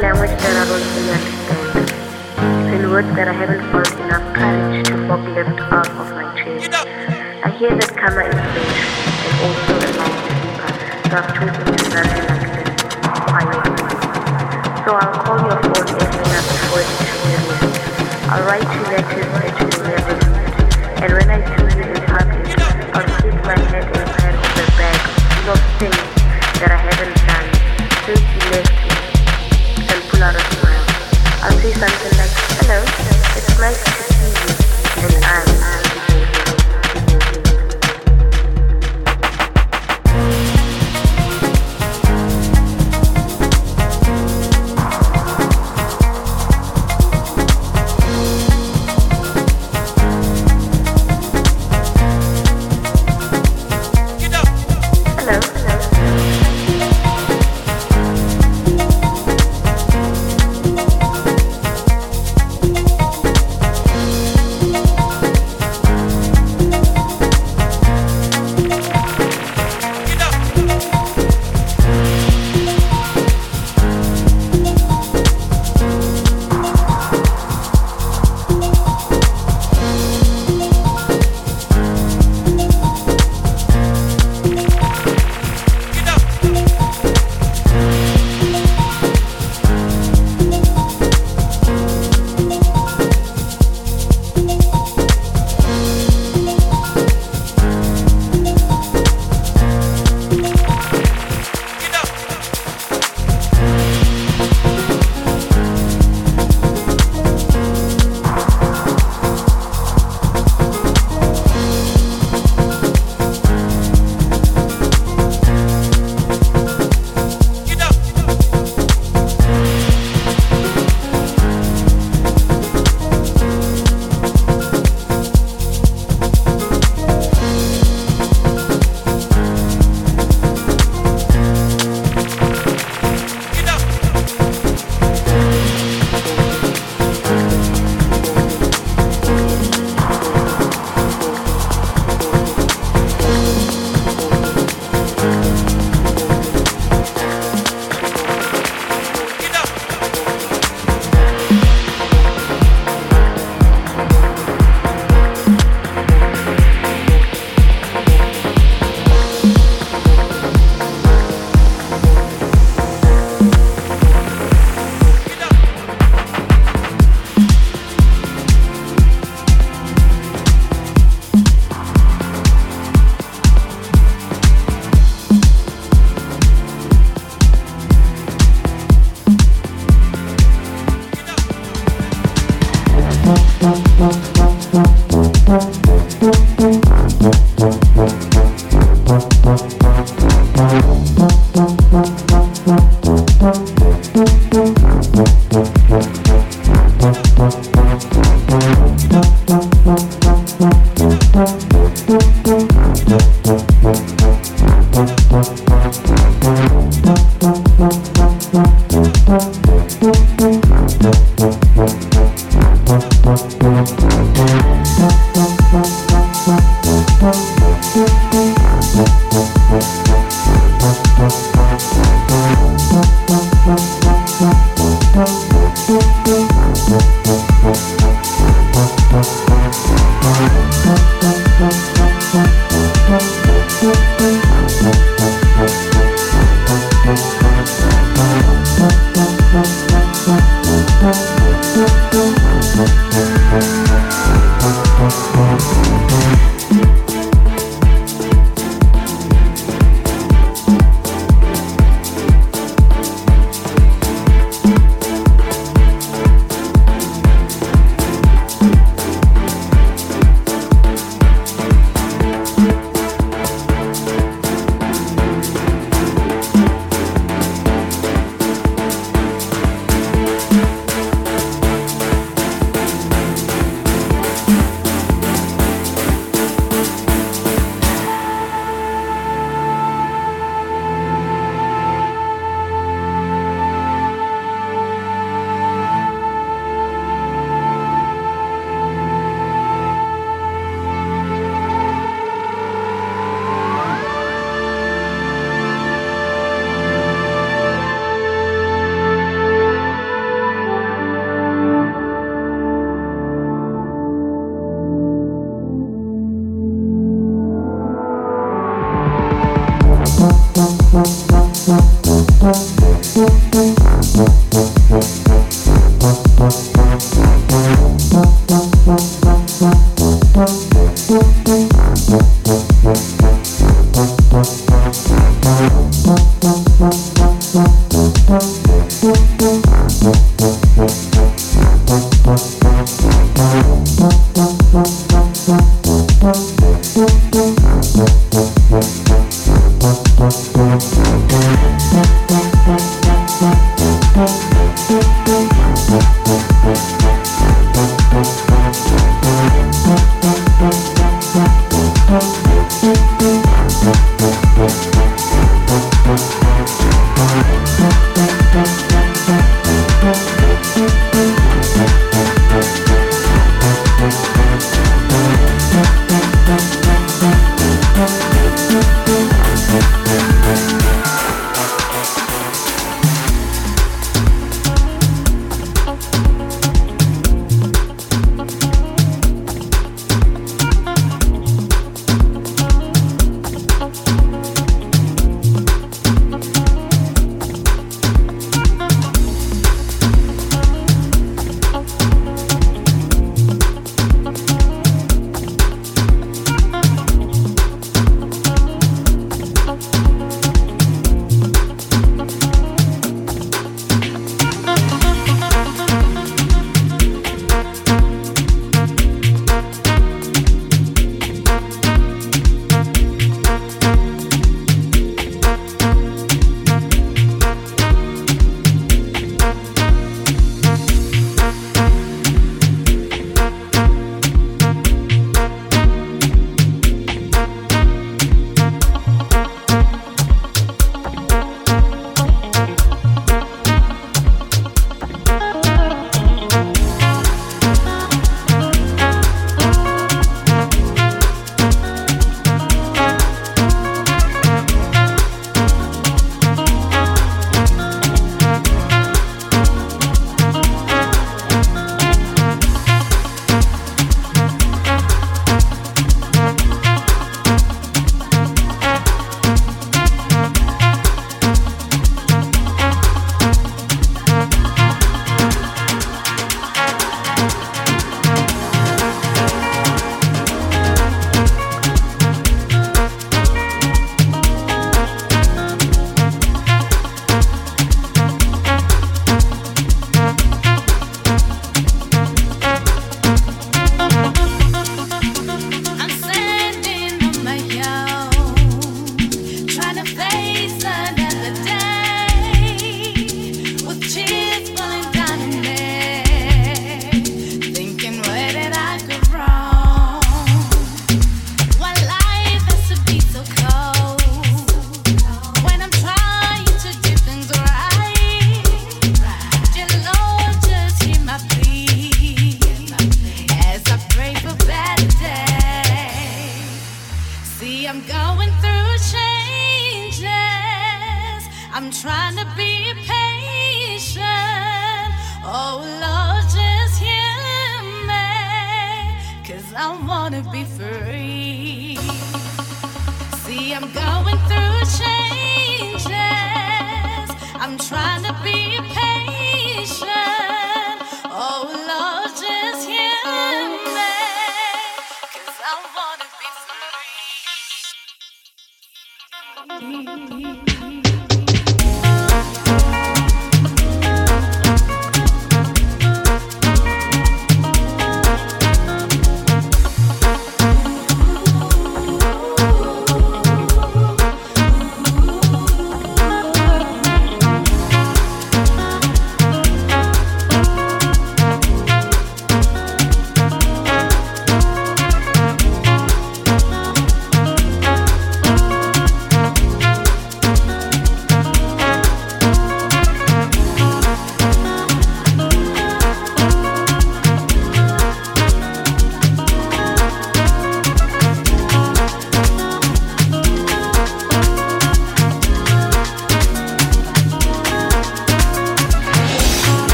language that I don't really understand. It's in words that I haven't felt enough courage to forklift out of my chest. I hear that karma is strange and also a life so I've chosen to love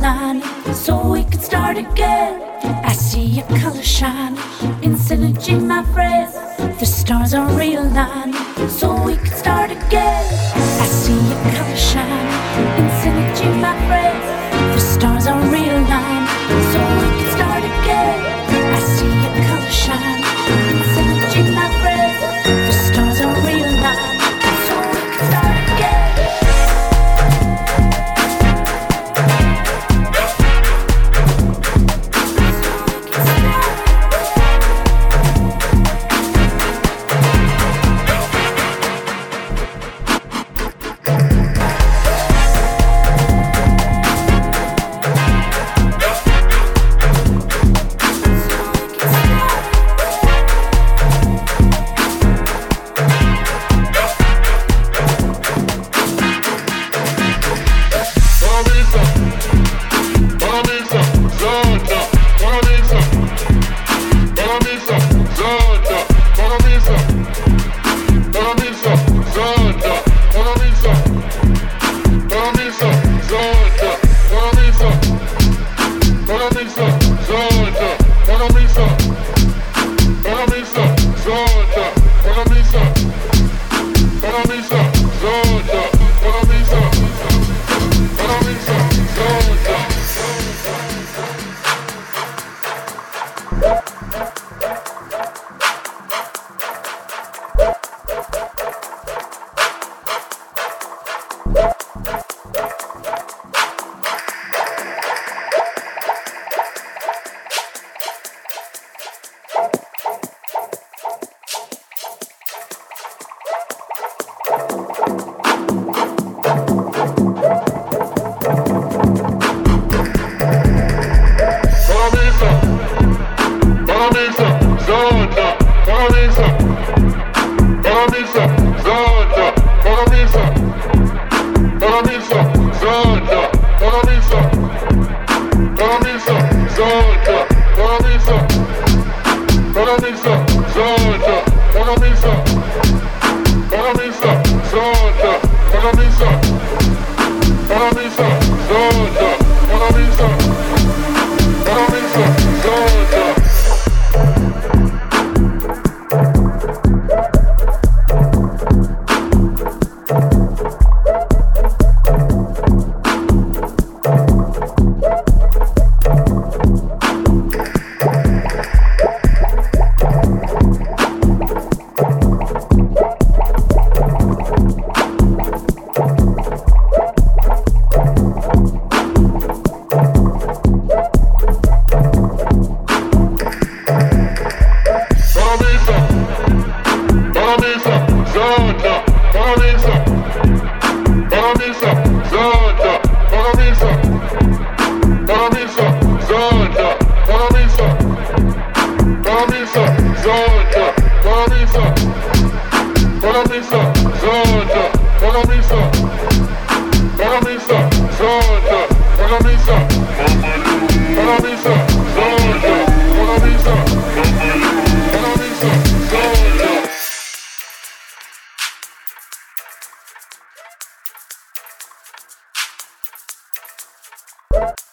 line so we could start again. I see your color shine in synergy, my friends. The stars are realigned so we could start again. I see your color shine in synergy, my friends. The stars are realigned so we could start again. I see your color shine. you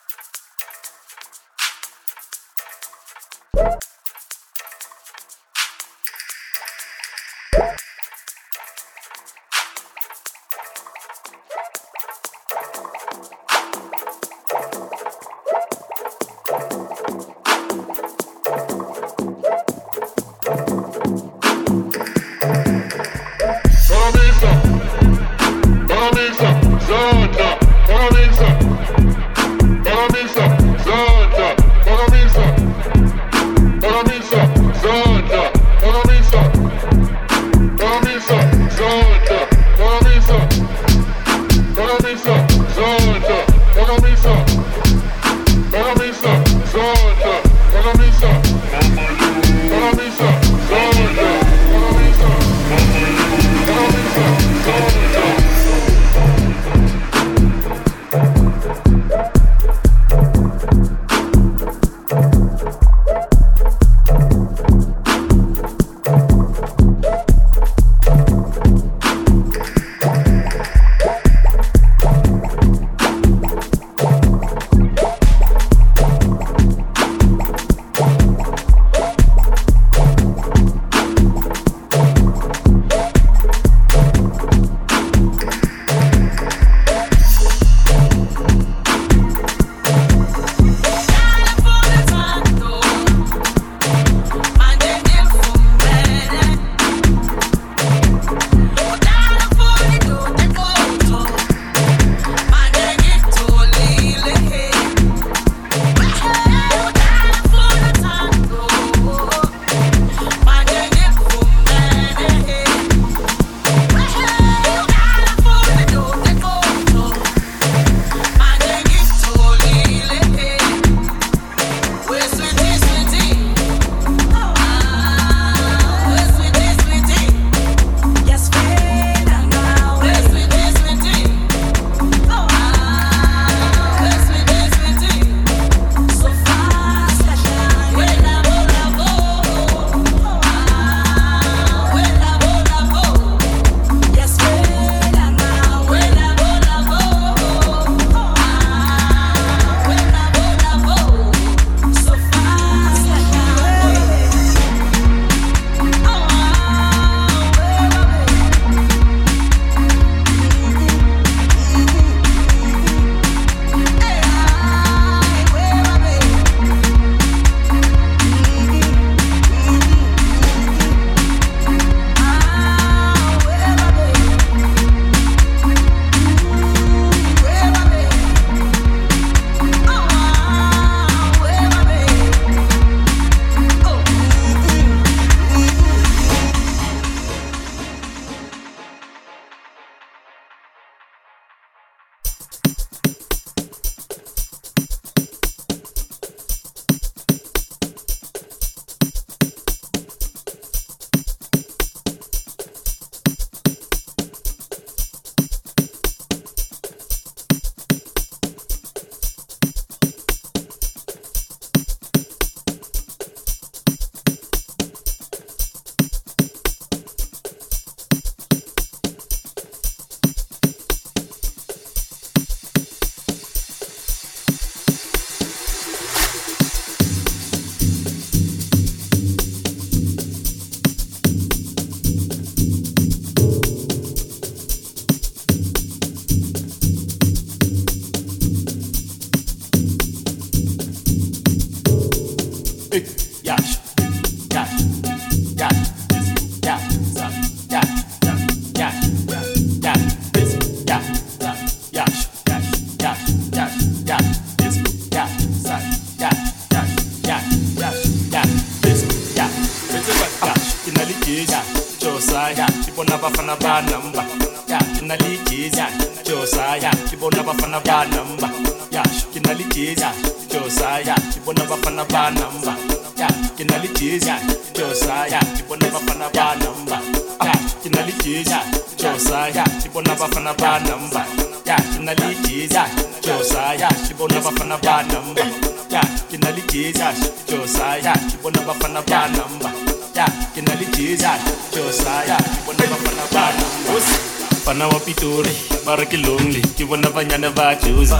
vanyana vajozi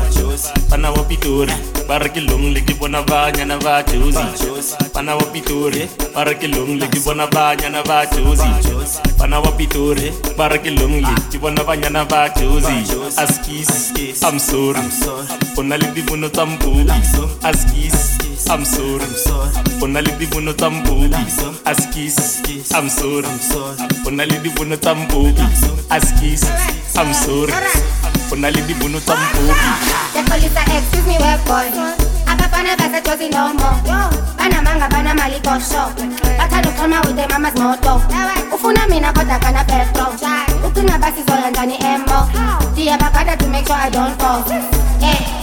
vana wa pitori va ri kilong leki vona vanyana vajozi vana wa pitori va ri kilong leki vona vanyana vajozi vana wa pitori va ri kilong leki vona vanyana vajozi askis amsori u na le timuno ta mbuki askis. I'm sorry. O na le dibono tsa mpupi askis i'm sorry. O na le dibono tsa mpupi askis I'm sorry. O na le dibono tsa mpopi. The police are excuse me web boy. Abafana basejozi nomo banamanga banamali kosho bathanda ukuxhoma with the mama's moto ufuna mina kodwa kana petro? Ucinga basizoya njani emo ndiyabagada to make sure i don't fall. Eh,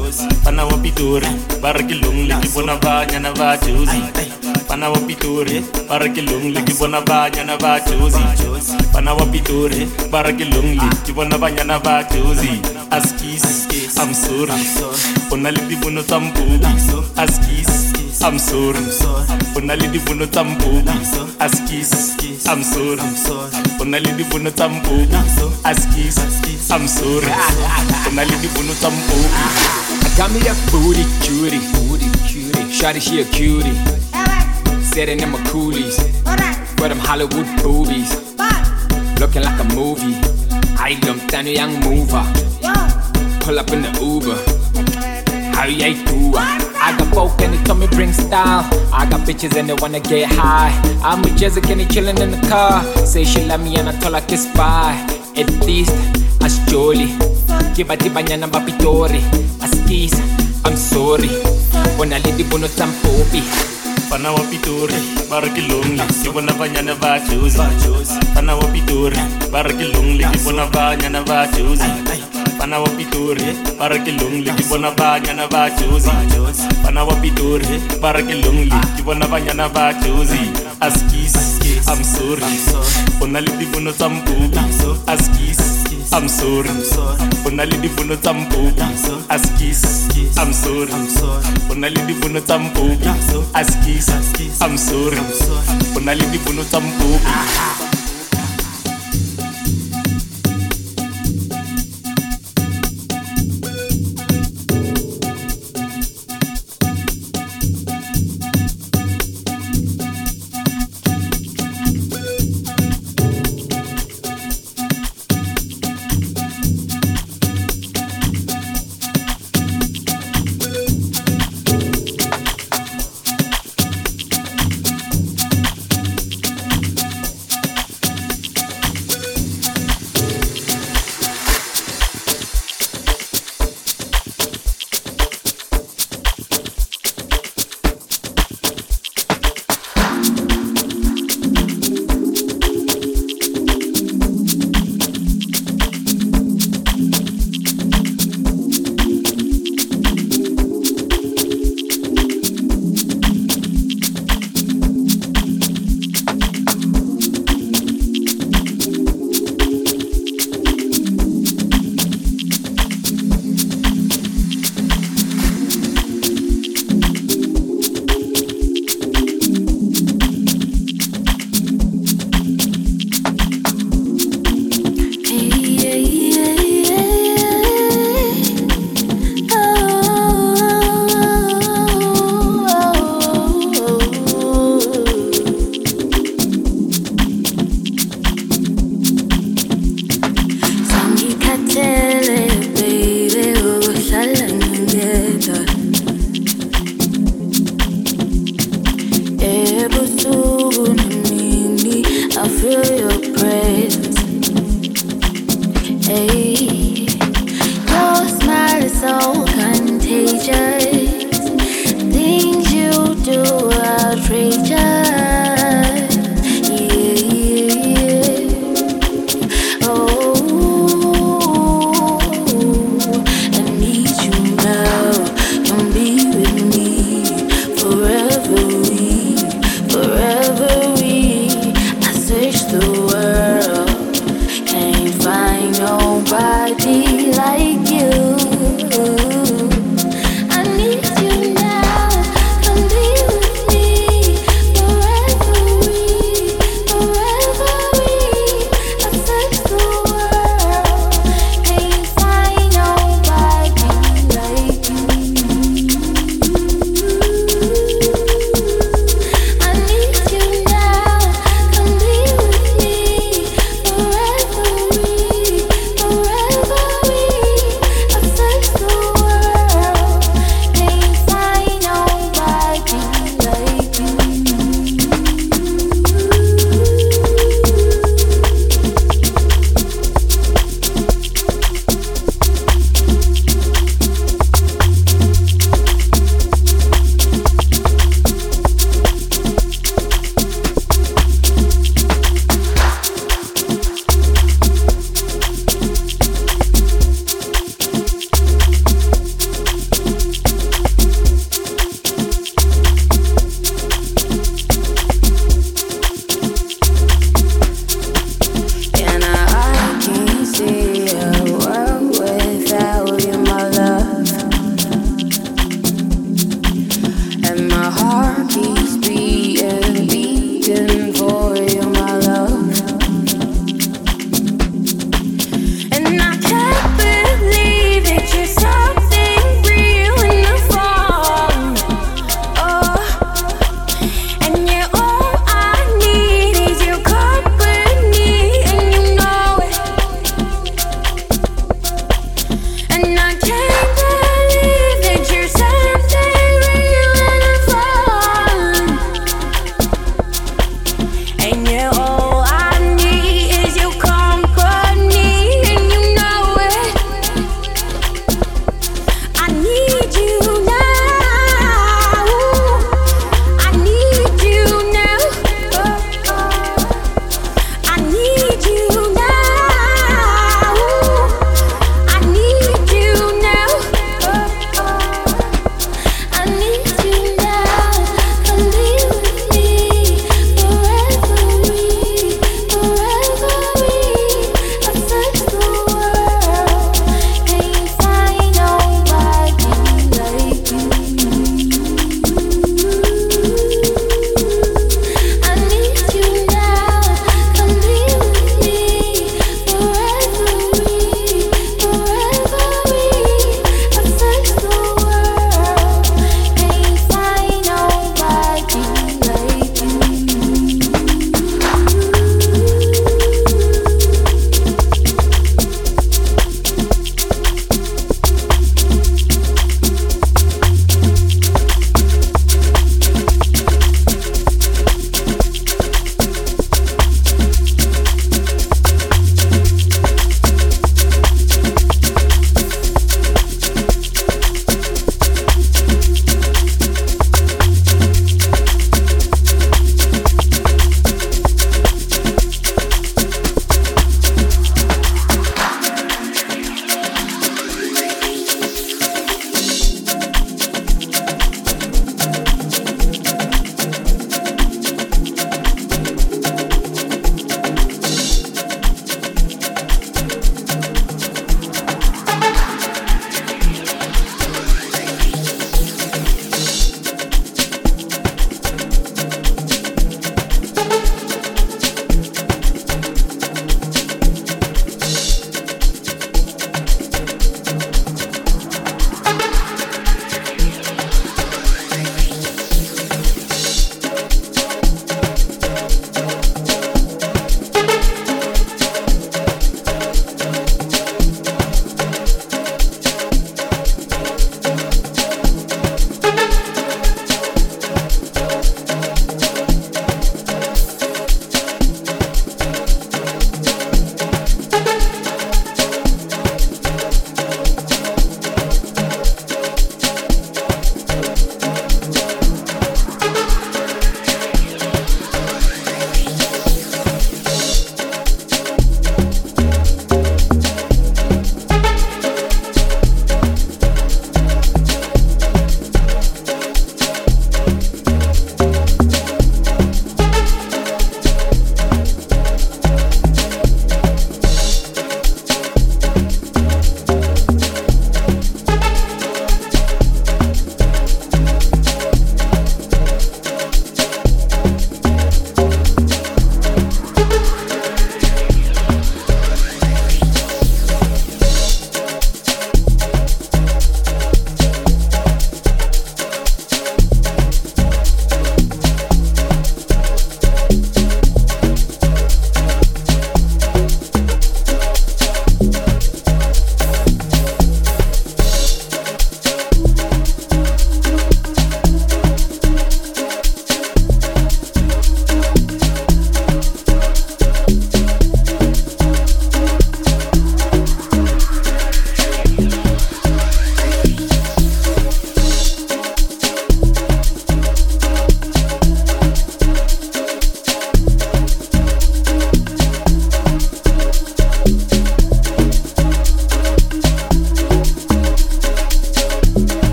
pitori ba re ke longle ke bona banyana ba josi fana wa pitori ba re ke longle ke bona banyana ba josi fana wa pitori ba re ke longle ke bona banyana ba josi askis i'm sorry. O na le dibono tsa mpupi askis i'm sorry. O na le dibono tsa mpupi askis i'm sorry. O na le dibono tsa mpupi askis i'm sorry. O na le dibono tsa mpupi I got me that booty cutie, booty cutie. Shawty she a cutie, sitting in my coolies, with them Hollywood boobies, looking like a movie. I down a young mover, pull up in the Uber. How you do I got folk and they told me bring style. I got bitches and they wanna get high. I'm with Jessica and they chillin' in the car. Say she love me and I told her kiss bye. At least as jolly. Kiba di banyana bapitori. As kiss, I'm sorry. Ona lady bono tampopi. fana wa pitori ba ke bona banyana ba josi fana wa pitori ba ke bona banyana ba josi fana wa pitori ba re ke longle ke bona banyana ba josi fana wa pitori ba re ke longle ke bona banyana ba josi askis i'm sorry. O na le dibono tsa mpupi askis i'm sorry. O na le dibono tsa mpupi askis i'm sorry. O na le dibono tsa mpupi askis i'm sorry. O na le dibono tsa mpupi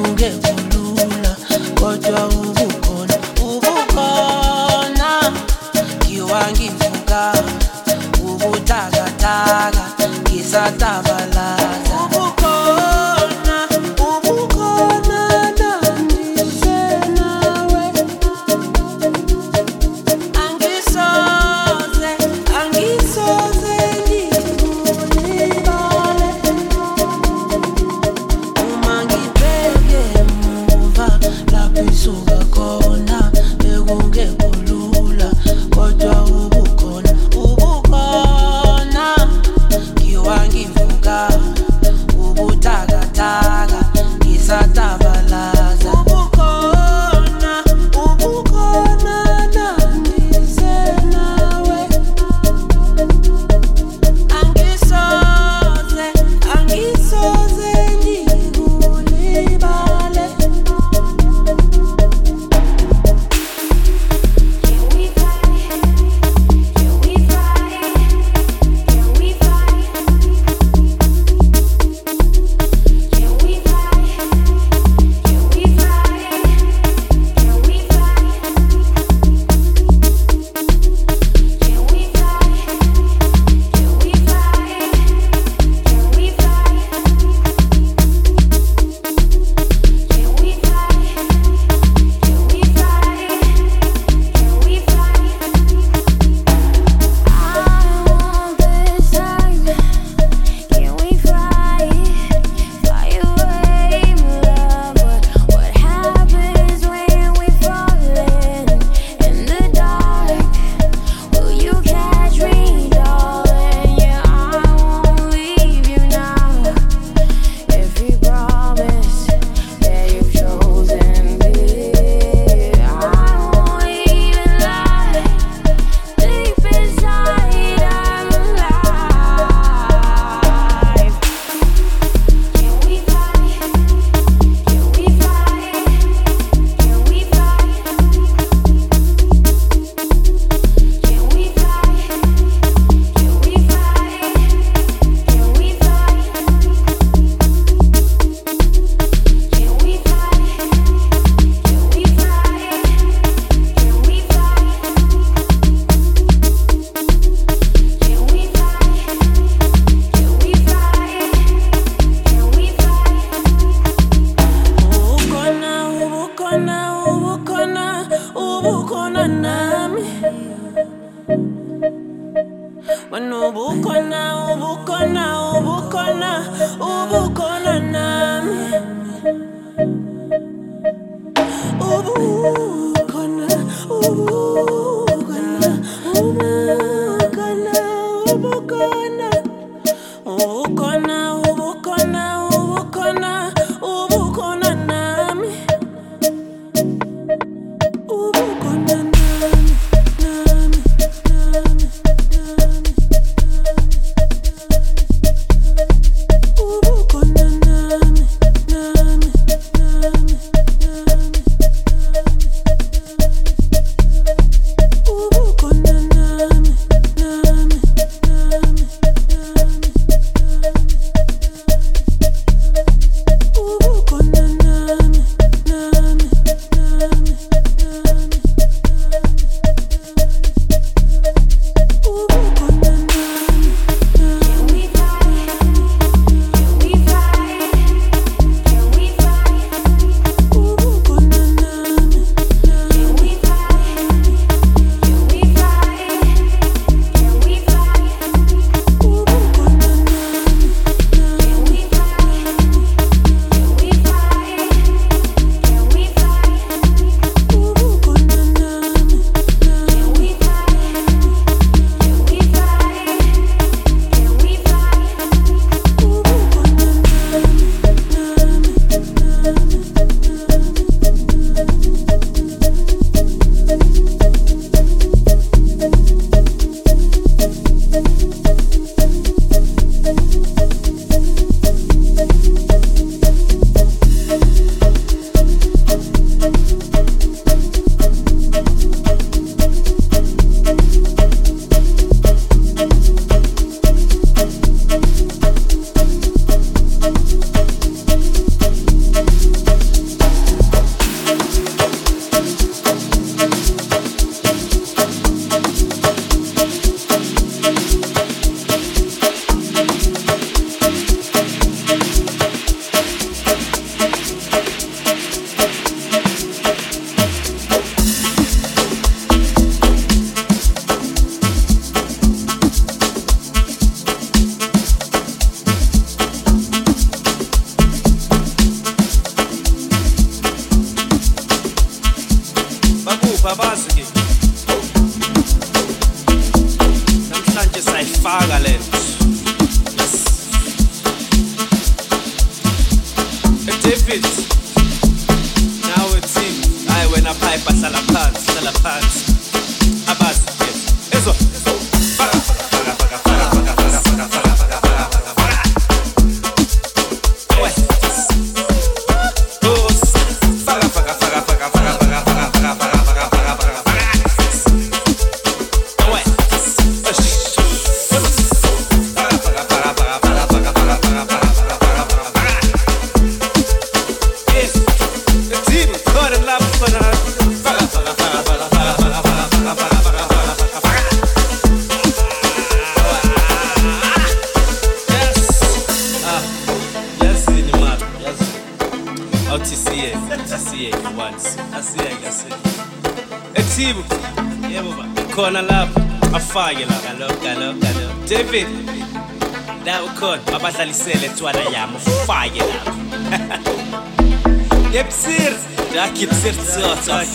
bekungekho lula kodwa David, now. I went a pipe, I sell a pants, sell a pants.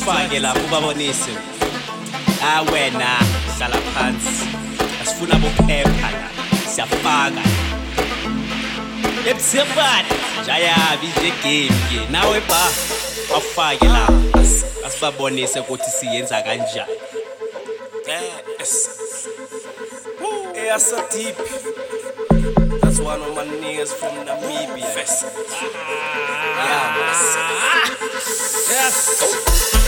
sikufake lapho ubabonise ah wena hlala phansi asifuna bophepha la siyafaka ebusefana jayabi nje game-ke nawe ba bafake lapho asibabonise ukuthi siyenza kanjani eyasadip That's one of my niggas from Namibia. Yes. Ah. Yeah, yes. yes.